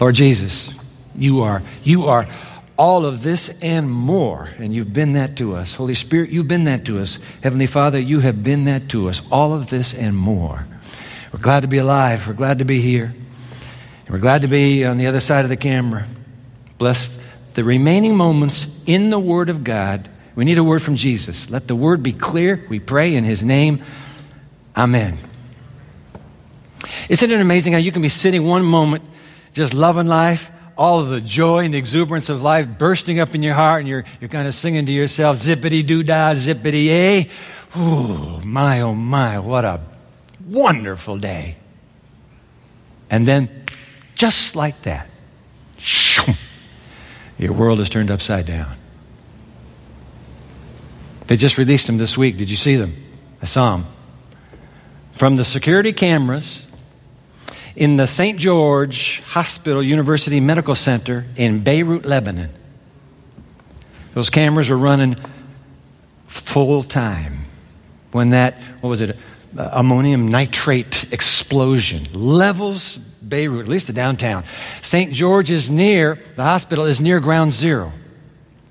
Lord Jesus, you are, you are all of this and more, and you've been that to us. Holy Spirit, you've been that to us. Heavenly Father, you have been that to us. All of this and more. We're glad to be alive. We're glad to be here. And we're glad to be on the other side of the camera. Bless the remaining moments in the Word of God. We need a word from Jesus. Let the Word be clear. We pray in His name. Amen. Isn't it amazing how you can be sitting one moment just loving life, all of the joy and the exuberance of life bursting up in your heart, and you're, you're kind of singing to yourself, zippity doo dah, zippity yay. Ooh, my, oh my, what a wonderful day. And then, just like that, your world is turned upside down. They just released them this week. Did you see them? I saw them. From the security cameras in the St. George Hospital University Medical Center in Beirut, Lebanon. Those cameras were running full time when that, what was it, uh, ammonium nitrate explosion levels Beirut, at least the downtown. St. George is near, the hospital is near ground zero.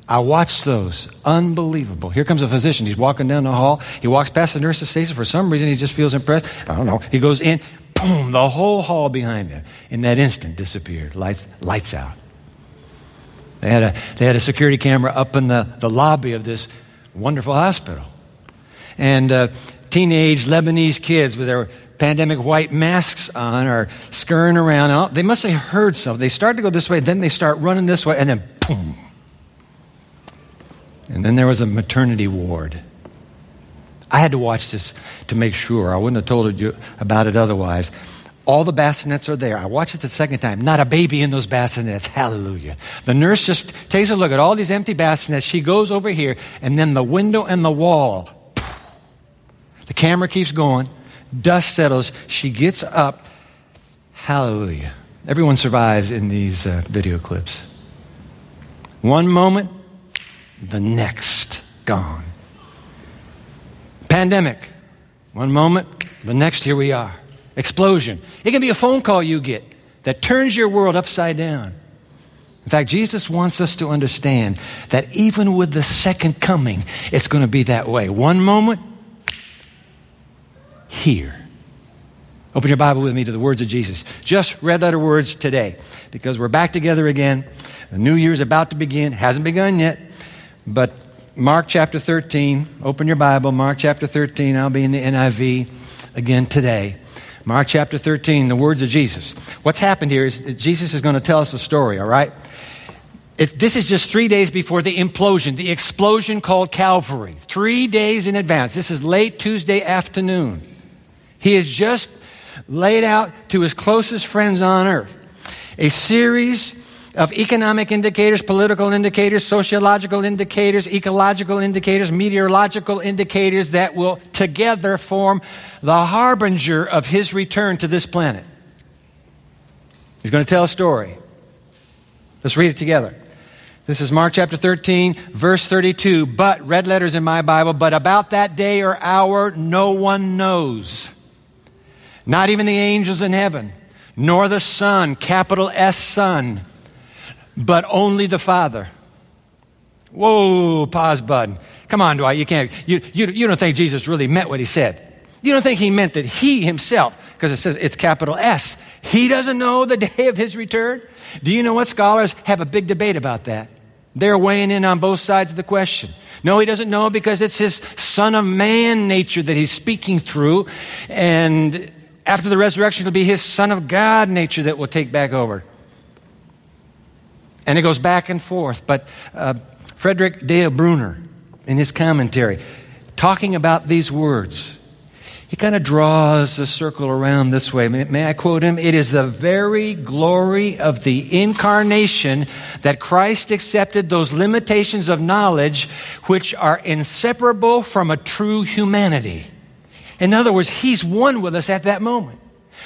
I watched those. Unbelievable. Here comes a physician. He's walking down the hall. He walks past the nurse's station. For some reason, he just feels impressed. I don't know. He goes in boom, the whole hall behind them in that instant disappeared. Lights, lights out. They had, a, they had a security camera up in the, the lobby of this wonderful hospital. And uh, teenage Lebanese kids with their pandemic white masks on are scurrying around. They must have heard something. They start to go this way, then they start running this way, and then boom. And then there was a maternity ward. I had to watch this to make sure. I wouldn't have told you about it otherwise. All the bassinets are there. I watched it the second time. Not a baby in those bassinets. Hallelujah. The nurse just takes a look at all these empty bassinets. She goes over here, and then the window and the wall. The camera keeps going. Dust settles. She gets up. Hallelujah. Everyone survives in these uh, video clips. One moment, the next, gone. Pandemic. One moment, the next, here we are. Explosion. It can be a phone call you get that turns your world upside down. In fact, Jesus wants us to understand that even with the second coming, it's going to be that way. One moment, here. Open your Bible with me to the words of Jesus. Just red letter words today because we're back together again. The new year's about to begin. Hasn't begun yet, but Mark chapter 13. Open your Bible, Mark chapter 13. I'll be in the NIV again today. Mark chapter 13, the words of Jesus. What's happened here is Jesus is going to tell us a story, all right? It's, this is just three days before the implosion, the explosion called Calvary. Three days in advance. This is late Tuesday afternoon. He has just laid out to his closest friends on earth a series of economic indicators, political indicators, sociological indicators, ecological indicators, meteorological indicators that will together form the harbinger of his return to this planet. He's going to tell a story. Let's read it together. This is Mark chapter 13, verse 32. But, red letters in my Bible, but about that day or hour no one knows. Not even the angels in heaven, nor the Son, capital S Son but only the Father. Whoa, pause button. Come on, Dwight, you can't, you, you, you don't think Jesus really meant what he said. You don't think he meant that he himself, because it says it's capital S, he doesn't know the day of his return? Do you know what scholars have a big debate about that? They're weighing in on both sides of the question. No, he doesn't know because it's his Son of Man nature that he's speaking through. And after the resurrection, it'll be his Son of God nature that will take back over. And it goes back and forth. But uh, Frederick Dale Bruner, in his commentary, talking about these words, he kind of draws a circle around this way. May, may, I quote him? It is the very glory of the incarnation that Christ accepted those limitations of knowledge which are inseparable from a true humanity. In other words, He's one with us at that moment.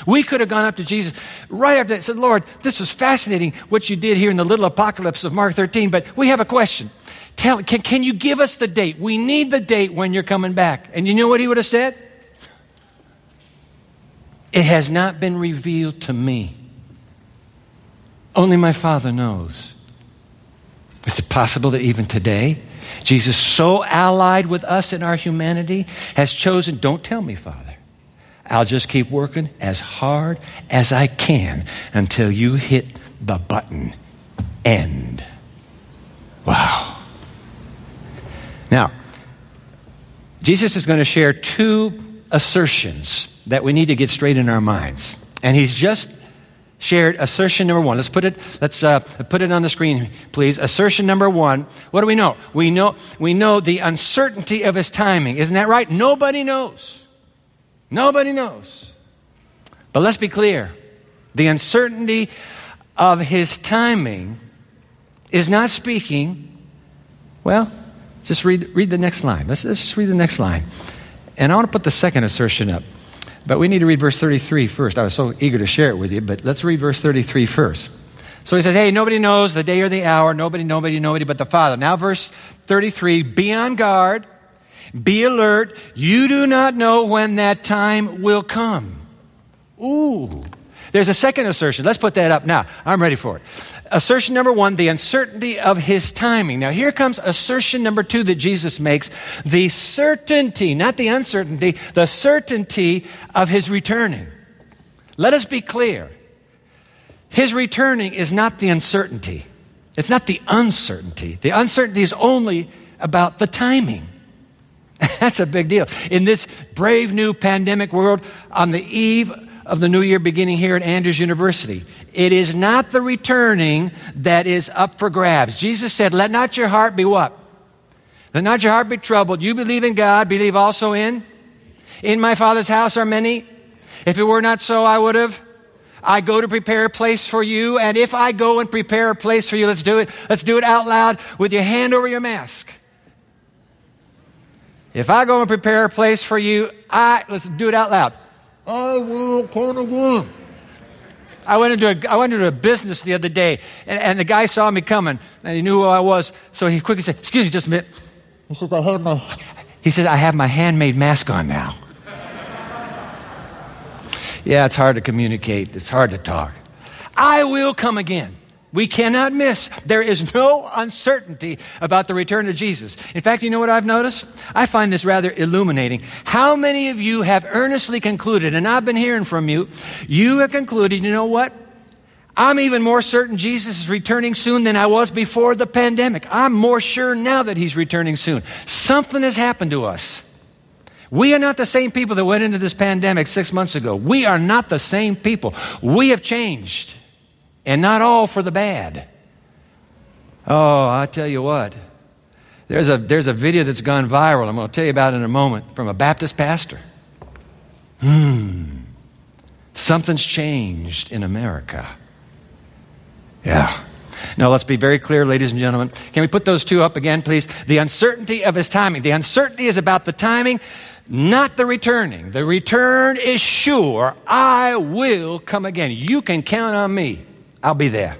We could have gone up to Jesus right after that and said, Lord, this was fascinating what you did here in the little apocalypse of Mark 13, but we have a question. Tell, can, can you give us the date? We need the date when you're coming back. And you know what he would have said? It has not been revealed to me. Only my Father knows. Is it possible that even today, Jesus, so allied with us in our humanity, has chosen, don't tell me, Father. I'll just keep working as hard as I can until you hit the button end. Wow. Now, Jesus is going to share two assertions that we need to get straight in our minds. And he's just shared assertion number one. Let's put it, let's uh, put it on the screen, please. Assertion number one. What do we know? We know, we know the uncertainty of his timing. Isn't that right? Nobody knows. Nobody knows. But let's be clear. The uncertainty of his timing is not speaking, well, just read, read the next line. Let's, let's just read the next line. And I want to put the second assertion up. But we need to read verse 33 first. I was so eager to share it with you, but let's read verse 33 first. So he says, Hey, nobody knows the day or the hour, nobody, nobody, nobody but the Father. Now, verse 33 Be on guard, be alert. You do not know when that time will come. Ooh. There's a second assertion. Let's put that up now. I'm ready for it. Assertion number one, the uncertainty of his timing. Now, here comes assertion number two that Jesus makes the certainty, not the uncertainty, the certainty of his returning. Let us be clear. His returning is not the uncertainty. It's not the uncertainty. The uncertainty is only about the timing. That's a big deal. In this brave new pandemic world, on the eve of the new year beginning here at Andrews University. It is not the returning that is up for grabs. Jesus said, Let not your heart be what? Let not your heart be troubled. You believe in God, believe also in. In my Father's house are many. If it were not so, I would have. I go to prepare a place for you, and if I go and prepare a place for you, let's do it. Let's do it out loud with your hand over your mask. If I go and prepare a place for you, I, let's do it out loud. I will come again. I went into a, I went into a business the other day, and, and the guy saw me coming, and he knew who I was, so he quickly said, "Excuse me, just a minute." He says, "I have my," he says, "I have my handmade mask on now." yeah, it's hard to communicate. It's hard to talk. I will come again. We cannot miss. There is no uncertainty about the return of Jesus. In fact, you know what I've noticed? I find this rather illuminating. How many of you have earnestly concluded, and I've been hearing from you, you have concluded, you know what? I'm even more certain Jesus is returning soon than I was before the pandemic. I'm more sure now that he's returning soon. Something has happened to us. We are not the same people that went into this pandemic six months ago. We are not the same people. We have changed and not all for the bad. Oh, I tell you what. There's a, there's a video that's gone viral, I'm going to tell you about in a moment, from a Baptist pastor. Hmm. Something's changed in America. Yeah. Now, let's be very clear, ladies and gentlemen. Can we put those two up again, please? The uncertainty of his timing. The uncertainty is about the timing, not the returning. The return is sure. I will come again. You can count on me. I'll be there.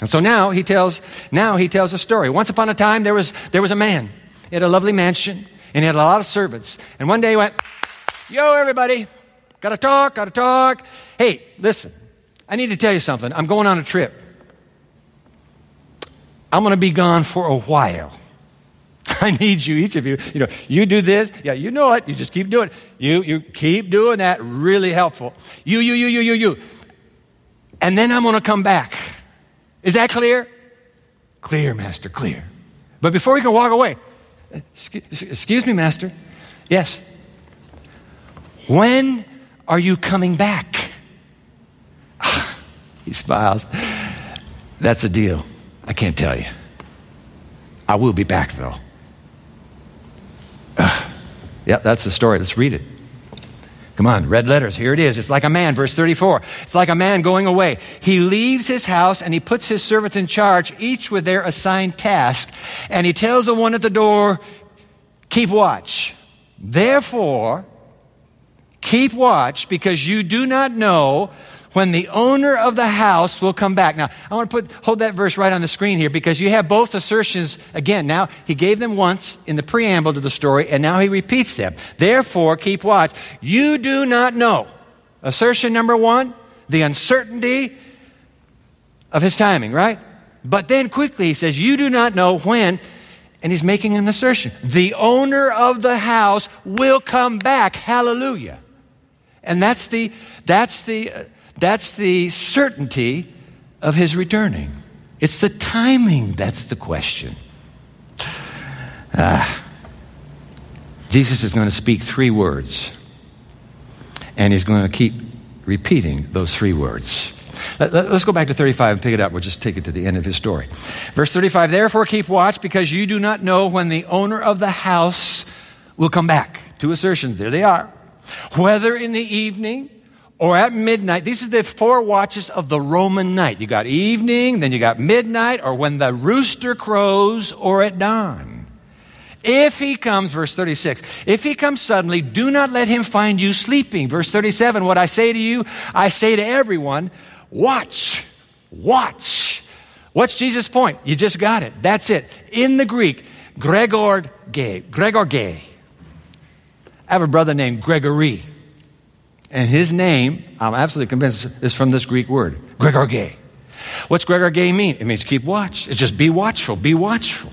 And so now he tells, now he tells a story. Once upon a time, there was, there was a man. He had a lovely mansion, and he had a lot of servants. And one day he went, Yo, everybody, gotta talk, gotta talk. Hey, listen, I need to tell you something. I'm going on a trip. I'm gonna be gone for a while. I need you, each of you. You know, you do this. Yeah, you know it. You just keep doing it. You, you keep doing that. Really helpful. You, you, you, you, you, you and then I'm going to come back. Is that clear? Clear, Master, clear. But before we can walk away, excuse, me, Master. Yes. When are you coming back? he smiles. That's a deal. I can't tell you. I will be back, though. Yep, that's the story. Let's read it. Come on, red letters. Here it is. It's like a man, verse 34. It's like a man going away. He leaves his house and he puts his servants in charge, each with their assigned task. And he tells the one at the door, keep watch. Therefore, keep watch because you do not know when the owner of the house will come back. Now, I want to put, hold that verse right on the screen here because you have both assertions again. Now, he gave them once in the preamble to the story, and now he repeats them. Therefore, keep watch. You do not know. Assertion number one, the uncertainty of his timing, right? But then quickly he says, You do not know when. And he's making an assertion. The owner of the house will come back. Hallelujah. And that's the, that's the, that's the certainty of his returning. It's the timing that's the question. Ah. Jesus is going to speak three words, and he's going to keep repeating those three words. Let, us go back to 35 and pick it up. We'll just take it to the end of his story. Verse 35 Therefore, keep watch because you do not know when the owner of the house will come back. Two assertions, there they are. Whether in the evening or at midnight. These are the four watches of the Roman night. You got evening, then you got midnight, or when the rooster crows, or at dawn. If he comes, verse 36, if he comes suddenly, do not let him find you sleeping. Verse 37, what I say to you, I say to everyone, watch, watch. What's Jesus' point? You just got it. That's it. In the Greek, Gregor Gay, Gregor Gay. I have a brother named Gregory. And his name, I'm absolutely convinced, is from this Greek word, Gregorge. What's Gregorge mean? It means keep watch. It's just be watchful, be watchful.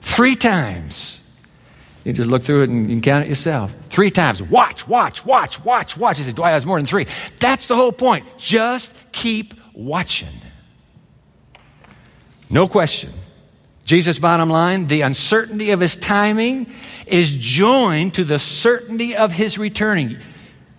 Three times. You just look through it and you can count it yourself. Three times. Watch, watch, watch, watch, watch. He said, Dwight has more than three. That's the whole point. Just keep watching. No question. Jesus' bottom line the uncertainty of his timing is joined to the certainty of his returning.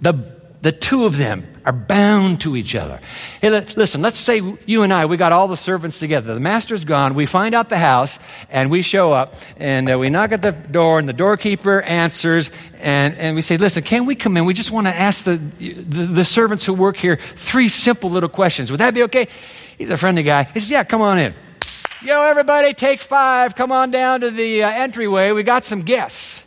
The, the two of them are bound to each other. Hey, listen, let's say you and I, we got all the servants together. The master's gone. We find out the house and we show up and uh, we knock at the door and the doorkeeper answers and, and we say, listen, can we come in? We just want to ask the, the, the servants who work here three simple little questions. Would that be okay? He's a friendly guy. He says, yeah, come on in. Yo, everybody, take five. Come on down to the uh, entryway. We got some guests.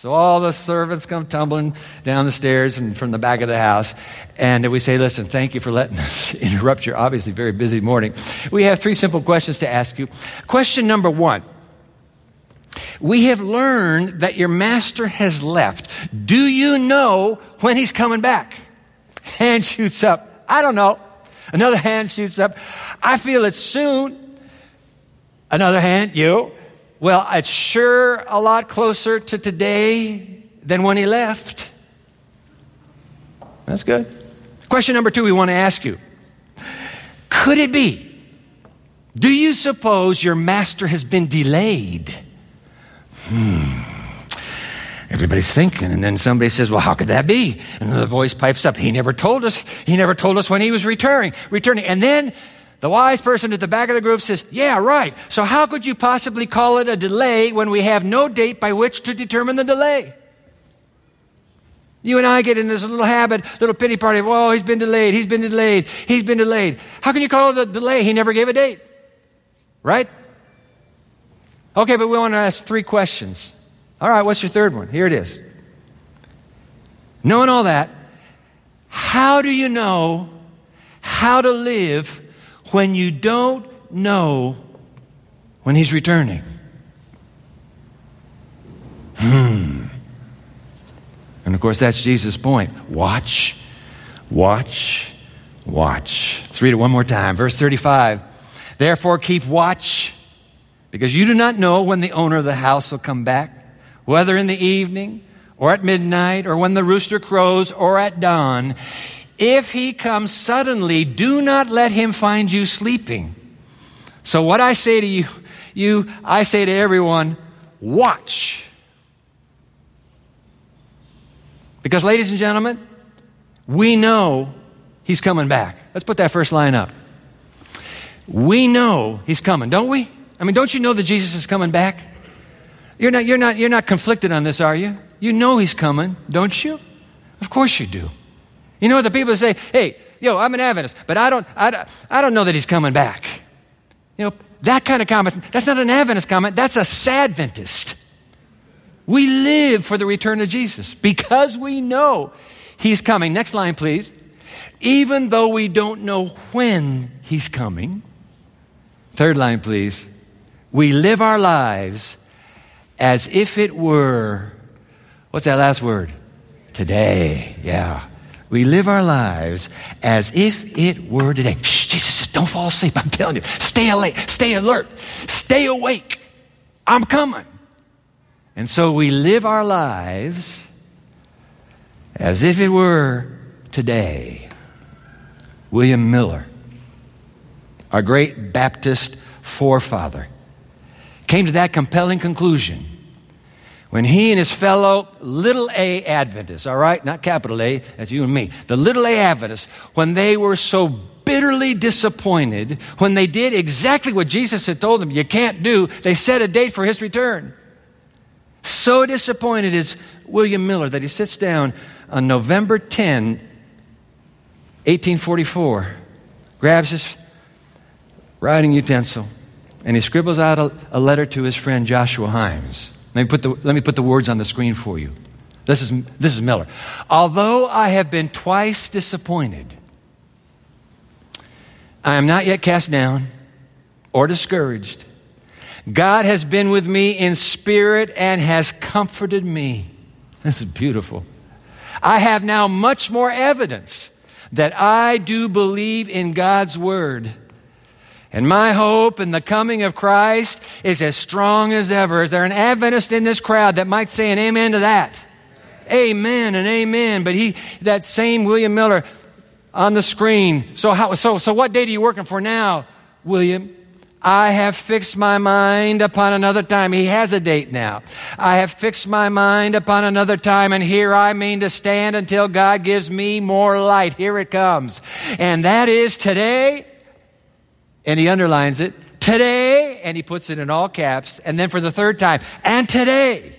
So all the servants come tumbling down the stairs and from the back of the house. And we say, listen, thank you for letting us interrupt your obviously very busy morning. We have three simple questions to ask you. Question number one. We have learned that your master has left. Do you know when he's coming back? Hand shoots up. I don't know. Another hand shoots up. I feel it soon. Another hand, you. Well, it's sure a lot closer to today than when he left. That's good. Question number two we want to ask you Could it be? Do you suppose your master has been delayed? Hmm. Everybody's thinking, and then somebody says, Well, how could that be? And the voice pipes up, He never told us. He never told us when he was returning. Returning. And then the wise person at the back of the group says, Yeah, right. So how could you possibly call it a delay when we have no date by which to determine the delay? You and I get in this little habit, little pity party of, oh, he's been delayed, he's been delayed, he's been delayed. How can you call it a delay? He never gave a date. Right? Okay, but we want to ask three questions. All right, what's your third one? Here it is. Knowing all that, how do you know how to live when you don't know when he's returning. Hmm. And of course, that's Jesus' point. Watch, watch, watch. Let's read it one more time. Verse 35. Therefore, keep watch, because you do not know when the owner of the house will come back, whether in the evening or at midnight or when the rooster crows or at dawn. If he comes suddenly, do not let him find you sleeping. So what I say to you, you, I say to everyone, watch. Because ladies and gentlemen, we know he's coming back. Let's put that first line up. We know he's coming, don't we? I mean, don't you know that Jesus is coming back? You're not, you're not, you're not conflicted on this, are you? You know he's coming, don't you? Of course you do. You know, what the people say, hey, yo, I'm an Adventist, but I don't, I, I don't know that he's coming back. You know, that kind of comment, that's not an Adventist comment, that's a Sadventist. We live for the return of Jesus because we know he's coming. Next line, please. Even though we don't know when he's coming. Third line, please. We live our lives as if it were, what's that last word? Today. Yeah. We live our lives as if it were today. Shh, Jesus don't fall asleep. I'm telling you. Stay alert. Stay alert. Stay awake. I'm coming. And so we live our lives as if it were today. William Miller, our great Baptist forefather, came to that compelling conclusion when he and his fellow little a Adventists, all right, not capital A, that's you and me, the little a Adventists, when they were so bitterly disappointed, when they did exactly what Jesus had told them you can't do, they set a date for his return. So disappointed is William Miller that he sits down on November 10, 1844, grabs his writing utensil, and he scribbles out a, a letter to his friend Joshua Himes. Let me, put the, let me put the words on the screen for you. This is, this is Miller. Although I have been twice disappointed, I am not yet cast down or discouraged. God has been with me in spirit and has comforted me. This is beautiful. I have now much more evidence that I do believe in God's word. And my hope in the coming of Christ is as strong as ever. Is there an Adventist in this crowd that might say an amen to that? Amen and amen. But he, that same William Miller on the screen. So how, so, so what date are you working for now, William? I have fixed my mind upon another time. He has a date now. I have fixed my mind upon another time, and here I mean to stand until God gives me more light. Here it comes. And that is today, and he underlines it, today, and he puts it in all caps, and then for the third time, and today,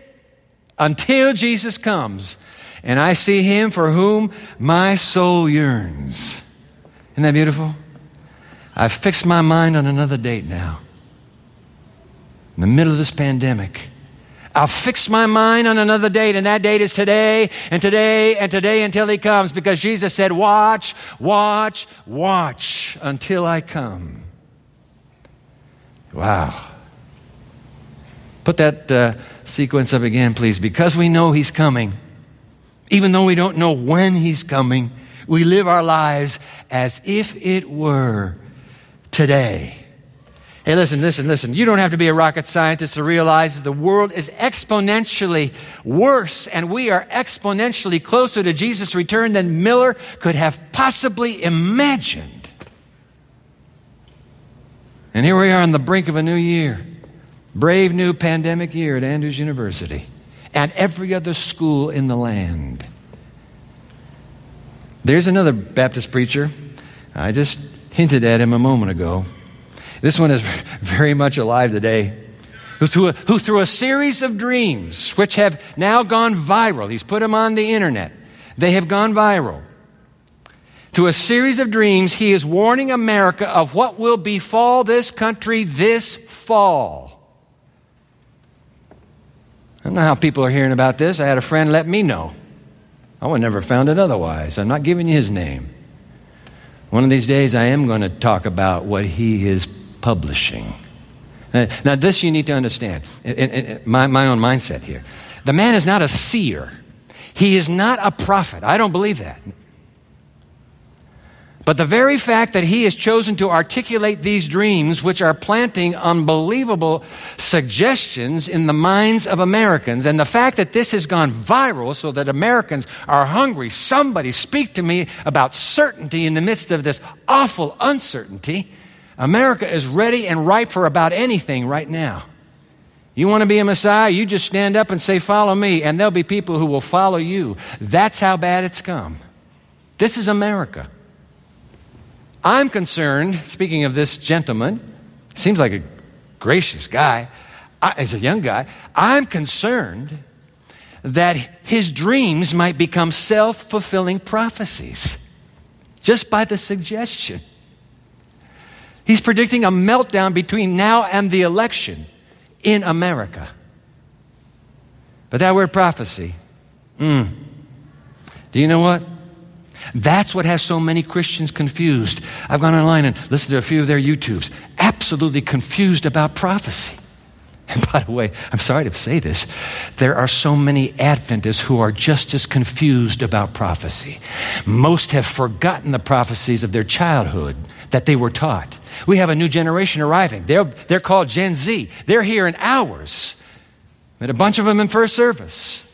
until Jesus comes, and I see him for whom my soul yearns. Isn't that beautiful? I've fixed my mind on another date now. In the middle of this pandemic, I'll fix my mind on another date, and that date is today, and today, and today until He comes, because Jesus said, Watch, watch, watch until I come. Wow. Put that uh, sequence up again, please. Because we know He's coming, even though we don't know when He's coming, we live our lives as if it were today. Hey, listen, listen, listen. You don't have to be a rocket scientist to realize that the world is exponentially worse and we are exponentially closer to Jesus' return than Miller could have possibly imagined. And here we are on the brink of a new year. Brave new pandemic year at Andrews University and every other school in the land. There's another Baptist preacher. I just hinted at him a moment ago. This one is very much alive today. Who through, a, who through a series of dreams, which have now gone viral, he's put them on the internet, they have gone viral. Through a series of dreams, he is warning America of what will befall this country this fall. I don't know how people are hearing about this. I had a friend let me know. I would never found it otherwise. I'm not giving you his name. One of these days, I am going to talk about what he is publishing. Uh, now, this you need to understand. My, my own mindset here. The man is not a seer, he is not a prophet. I don't believe that. But the very fact that he has chosen to articulate these dreams, which are planting unbelievable suggestions in the minds of Americans, and the fact that this has gone viral so that Americans are hungry, somebody speak to me about certainty in the midst of this awful uncertainty. America is ready and ripe for about anything right now. You want to be a Messiah? You just stand up and say, Follow me, and there'll be people who will follow you. That's how bad it's come. This is America. I'm concerned, speaking of this gentleman, seems like a gracious guy, I, as a young guy, I'm concerned that his dreams might become self fulfilling prophecies just by the suggestion. He's predicting a meltdown between now and the election in America. But that word prophecy, mm, do you know what? That's what has so many Christians confused. I've gone online and listened to a few of their YouTubes. Absolutely confused about prophecy. And by the way, I'm sorry to say this, there are so many Adventists who are just as confused about prophecy. Most have forgotten the prophecies of their childhood that they were taught. We have a new generation arriving. They're, they're called Gen Z. They're here in hours. Met a bunch of them in first service.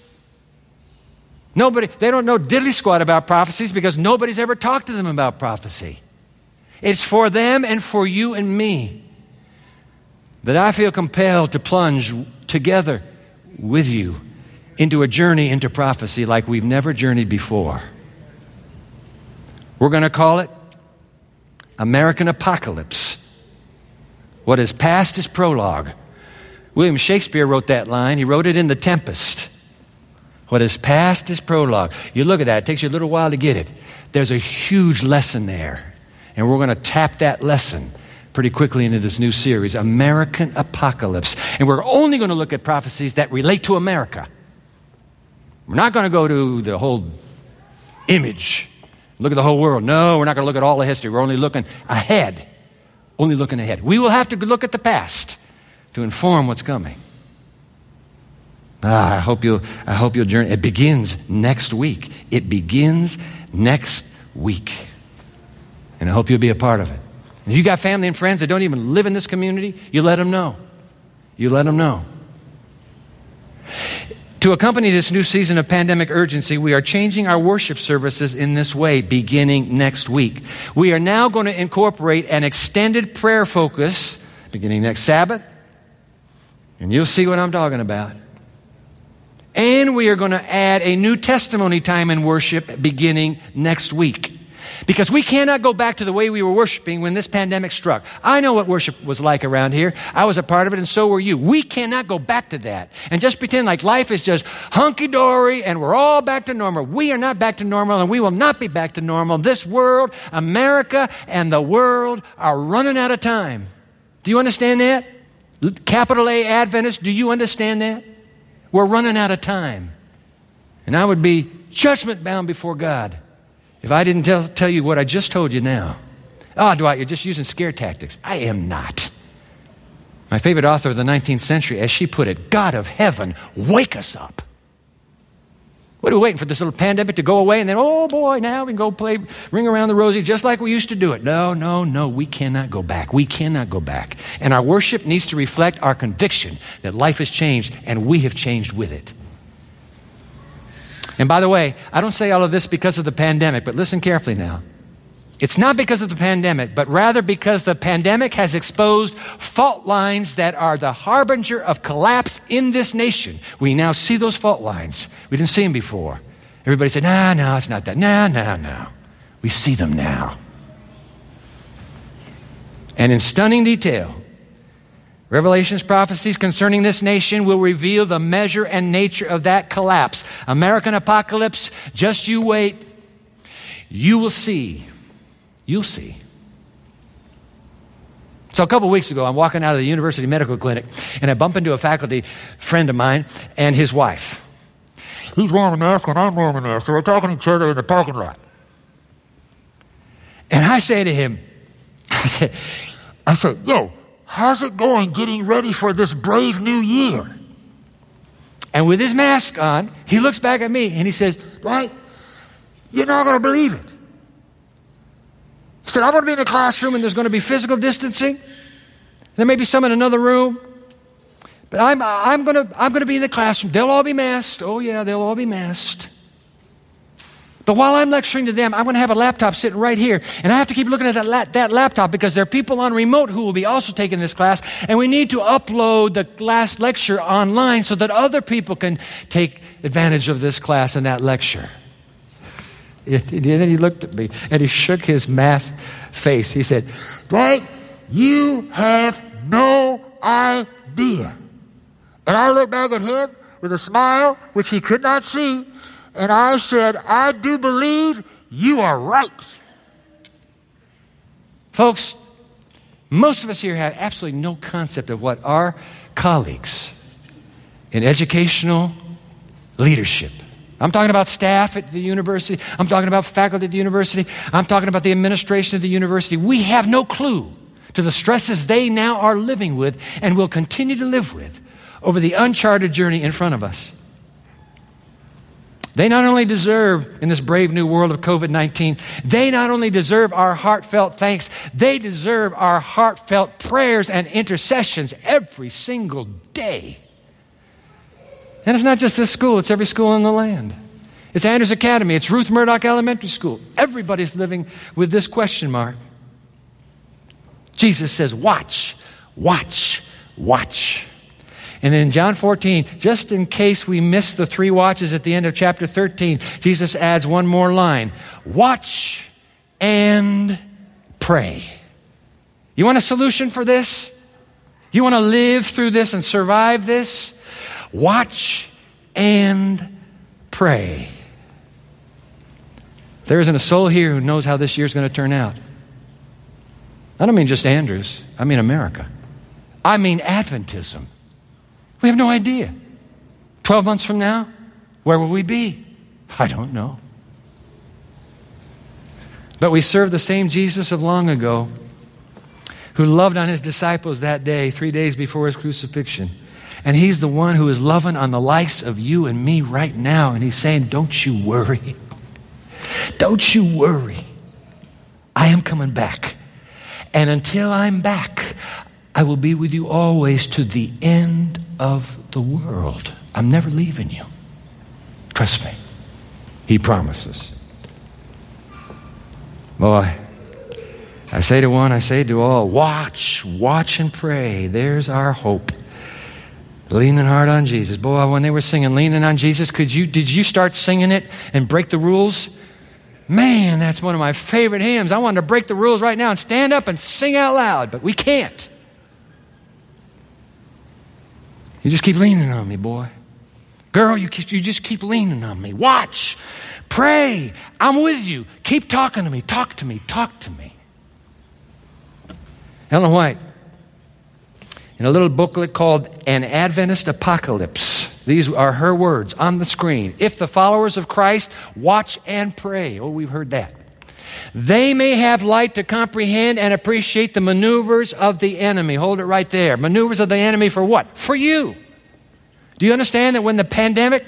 Nobody, they don't know diddly squat about prophecies because nobody's ever talked to them about prophecy. It's for them and for you and me that I feel compelled to plunge together with you into a journey into prophecy like we've never journeyed before. We're going to call it American Apocalypse. What is past is prologue. William Shakespeare wrote that line. He wrote it in The Tempest. What is past is prologue. You look at that, it takes you a little while to get it. There's a huge lesson there. And we're going to tap that lesson pretty quickly into this new series, American Apocalypse. And we're only going to look at prophecies that relate to America. We're not going to go to the whole image Look at the whole world. No, we're not going to look at all the history. We're only looking ahead. Only looking ahead. We will have to look at the past to inform what's coming. Ah, I hope you'll, I hope you'll journey. It begins next week. It begins next week. And I hope you'll be a part of it. If you got family and friends that don't even live in this community, you let them know. You let them know. To accompany this new season of pandemic urgency, we are changing our worship services in this way beginning next week. We are now going to incorporate an extended prayer focus beginning next Sabbath, and you'll see what I'm talking about. And we are going to add a new testimony time in worship beginning next week. Because we cannot go back to the way we were worshiping when this pandemic struck. I know what worship was like around here. I was a part of it, and so were you. We cannot go back to that and just pretend like life is just hunky dory and we're all back to normal. We are not back to normal, and we will not be back to normal. This world, America, and the world are running out of time. Do you understand that? Capital A Adventist, do you understand that? We're running out of time. And I would be judgment bound before God if I didn't tell, tell you what I just told you now, oh, Dwight, you're just using scare tactics. I am not. My favorite author of the 19th century, as she put it, God of heaven, wake us up. What are we waiting for this little pandemic to go away and then, oh boy, now we can go play Ring Around the Rosie just like we used to do it? No, no, no, we cannot go back. We cannot go back. And our worship needs to reflect our conviction that life has changed and we have changed with it. And by the way, I don't say all of this because of the pandemic, but listen carefully now. It's not because of the pandemic, but rather because the pandemic has exposed fault lines that are the harbinger of collapse in this nation. We now see those fault lines. We didn't see them before. Everybody said, nah, no, it's not that. No, no, no. We see them now. And in stunning detail, Revelation's prophecies concerning this nation will reveal the measure and nature of that collapse. American apocalypse, just you wait. You will see. You'll see. So a couple weeks ago, I'm walking out of the university medical clinic, and I bump into a faculty friend of mine and his wife. He's wearing a mask, and I'm wearing a mask, so we're talking to each other in the parking lot. And I say to him, I said, I said, yo, How's it going getting ready for this brave new year? And with his mask on, he looks back at me and he says, Right, you're not going to believe it. Said, I'm going to be in a classroom and there's going to be physical distancing. There may be some in another room. But I'm, I'm going to, I'm going to be in the classroom. They'll all be masked. Oh, yeah, they'll all be masked. But while I'm lecturing to them, I'm going to have a laptop sitting right here. And I have to keep looking at that, la- that laptop because there are people on remote who will be also taking this class. And we need to upload the last lecture online so that other people can take advantage of this class and that lecture. And then he looked at me and he shook his mask face. He said, Dwight, you have no idea. And I looked back at him with a smile, which he could not see. And I said, I do believe you are right. Folks, most of us here have absolutely no concept of what our colleagues in educational leadership, I'm talking about staff at the university, I'm talking about faculty at the university, I'm talking about the administration of the university. We have no clue to the stresses they now are living with and will continue to live with over the uncharted journey in front of us. They not only deserve, in this brave new world of COVID 19, they not only deserve our heartfelt thanks, they deserve our heartfelt prayers and intercessions every single day. And it's not just this school, it's every school in the land. It's Andrews Academy, it's Ruth Murdoch Elementary School. Everybody's living with this question mark. Jesus says, Watch, watch, watch. And then in John 14, just in case we miss the three watches at the end of chapter 13, Jesus adds one more line Watch and pray. You want a solution for this? You want to live through this and survive this? Watch and pray. There isn't a soul here who knows how this year's going to turn out. I don't mean just Andrews, I mean America. I mean Adventism. We have no idea. 12 months from now, where will we be? I don't know. But we serve the same Jesus of long ago who loved on his disciples that day, three days before his crucifixion. And he's the one who is loving on the likes of you and me right now. And he's saying, Don't you worry. Don't you worry. I am coming back. And until I'm back, I will be with you always to the end of the world. I'm never leaving you. Trust me. He promises. Boy, I say to one, I say to all, watch, watch and pray. There's our hope. Leaning hard on Jesus. Boy, when they were singing Leaning on Jesus, could you did you start singing it and break the rules? Man, that's one of my favorite hymns. I wanted to break the rules right now and stand up and sing out loud, but we can't. You just keep leaning on me, boy. Girl, you, you just keep leaning on me. Watch. Pray. I'm with you. Keep talking to me. Talk to me. Talk to me. Ellen White, in a little booklet called An Adventist Apocalypse, these are her words on the screen. If the followers of Christ watch and pray, oh, we've heard that. They may have light to comprehend and appreciate the maneuvers of the enemy. Hold it right there. Maneuvers of the enemy for what? For you. Do you understand that when the pandemic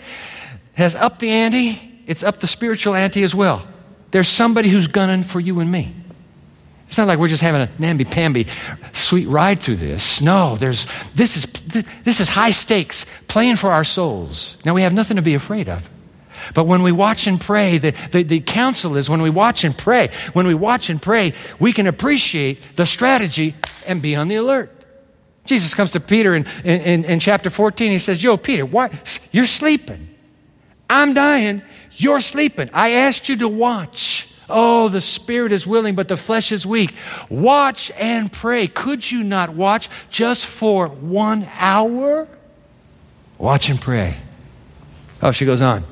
has upped the ante, it's up the spiritual ante as well? There's somebody who's gunning for you and me. It's not like we're just having a namby-pamby sweet ride through this. No, there's, this, is, this is high stakes, playing for our souls. Now, we have nothing to be afraid of. But when we watch and pray, the, the, the, counsel is when we watch and pray, when we watch and pray, we can appreciate the strategy and be on the alert. Jesus comes to Peter in, in, in chapter 14. He says, Yo, Peter, why? You're sleeping. I'm dying. You're sleeping. I asked you to watch. Oh, the spirit is willing, but the flesh is weak. Watch and pray. Could you not watch just for one hour? Watch and pray. Oh, she goes on.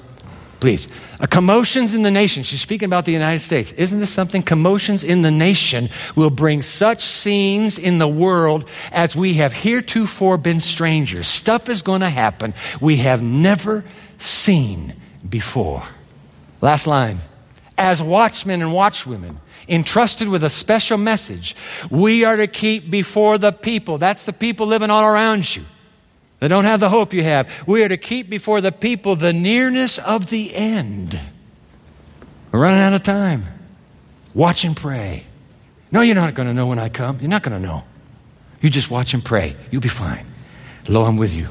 Please. A commotions in the nation. She's speaking about the United States. Isn't this something? Commotions in the nation will bring such scenes in the world as we have heretofore been strangers. Stuff is going to happen we have never seen before. Last line. As watchmen and watchwomen, entrusted with a special message, we are to keep before the people. That's the people living all around you they don't have the hope you have. We are to keep before the people the nearness of the end. We're running out of time. Watch and pray. No, you're not going to know when I come. You're not going to know. You just watch and pray. You'll be fine. Lo, I'm with you.